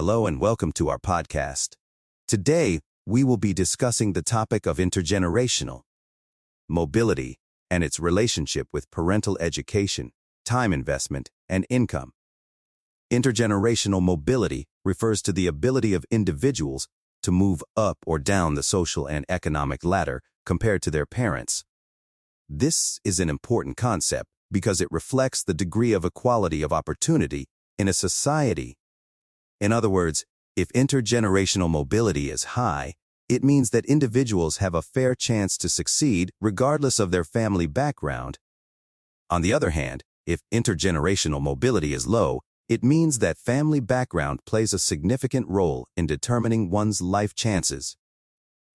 Hello and welcome to our podcast. Today, we will be discussing the topic of intergenerational mobility and its relationship with parental education, time investment, and income. Intergenerational mobility refers to the ability of individuals to move up or down the social and economic ladder compared to their parents. This is an important concept because it reflects the degree of equality of opportunity in a society. In other words, if intergenerational mobility is high, it means that individuals have a fair chance to succeed regardless of their family background. On the other hand, if intergenerational mobility is low, it means that family background plays a significant role in determining one's life chances.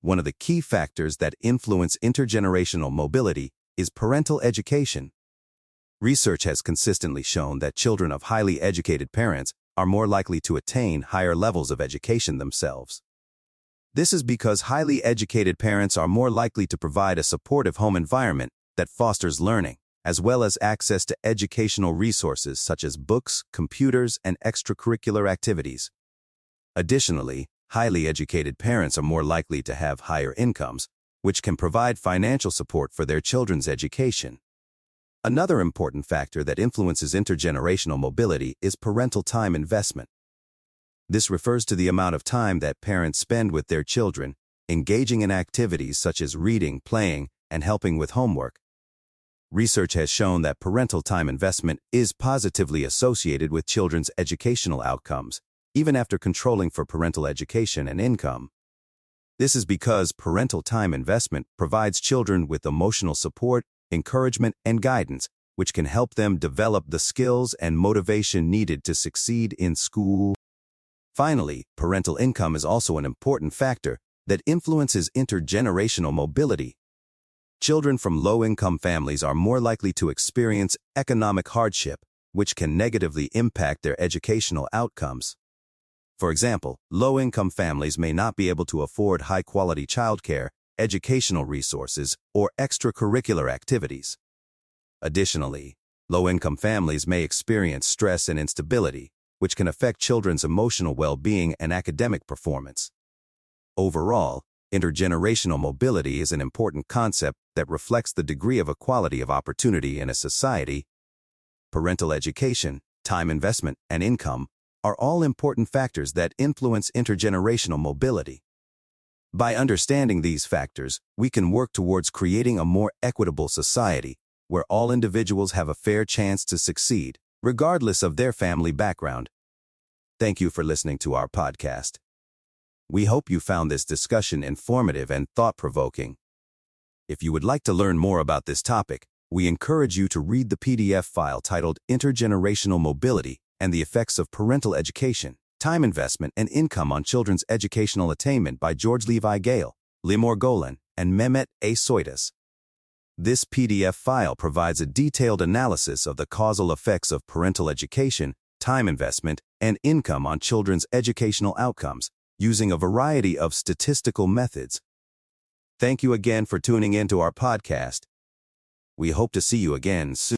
One of the key factors that influence intergenerational mobility is parental education. Research has consistently shown that children of highly educated parents are more likely to attain higher levels of education themselves. This is because highly educated parents are more likely to provide a supportive home environment that fosters learning, as well as access to educational resources such as books, computers, and extracurricular activities. Additionally, highly educated parents are more likely to have higher incomes, which can provide financial support for their children's education. Another important factor that influences intergenerational mobility is parental time investment. This refers to the amount of time that parents spend with their children, engaging in activities such as reading, playing, and helping with homework. Research has shown that parental time investment is positively associated with children's educational outcomes, even after controlling for parental education and income. This is because parental time investment provides children with emotional support encouragement, and guidance, which can help them develop the skills and motivation needed to succeed in school. Finally, parental income is also an important factor that influences intergenerational mobility. Children from low-income families are more likely to experience economic hardship, which can negatively impact their educational outcomes. For example, low-income families may not be able to afford high-quality childcare educational resources, or extracurricular activities. Additionally, low-income families may experience stress and instability, which can affect children's emotional well-being and academic performance. Overall, intergenerational mobility is an important concept that reflects the degree of equality of opportunity in a society. Parental education, time investment, and income are all important factors that influence intergenerational mobility. By understanding these factors, we can work towards creating a more equitable society where all individuals have a fair chance to succeed, regardless of their family background. Thank you for listening to our podcast. We hope you found this discussion informative and thought-provoking. If you would like to learn more about this topic, we encourage you to read the PDF file titled Intergenerational Mobility and the Effects of Parental Education Time Investment and Income on Children's Educational Attainment by George Levi Gayle, Limor Golan, and Mehmet A. Soytas. This PDF file provides a detailed analysis of the causal effects of parental education, time investment, and income on children's educational outcomes using a variety of statistical methods. Thank you again for tuning in to our podcast. We hope to see you again soon.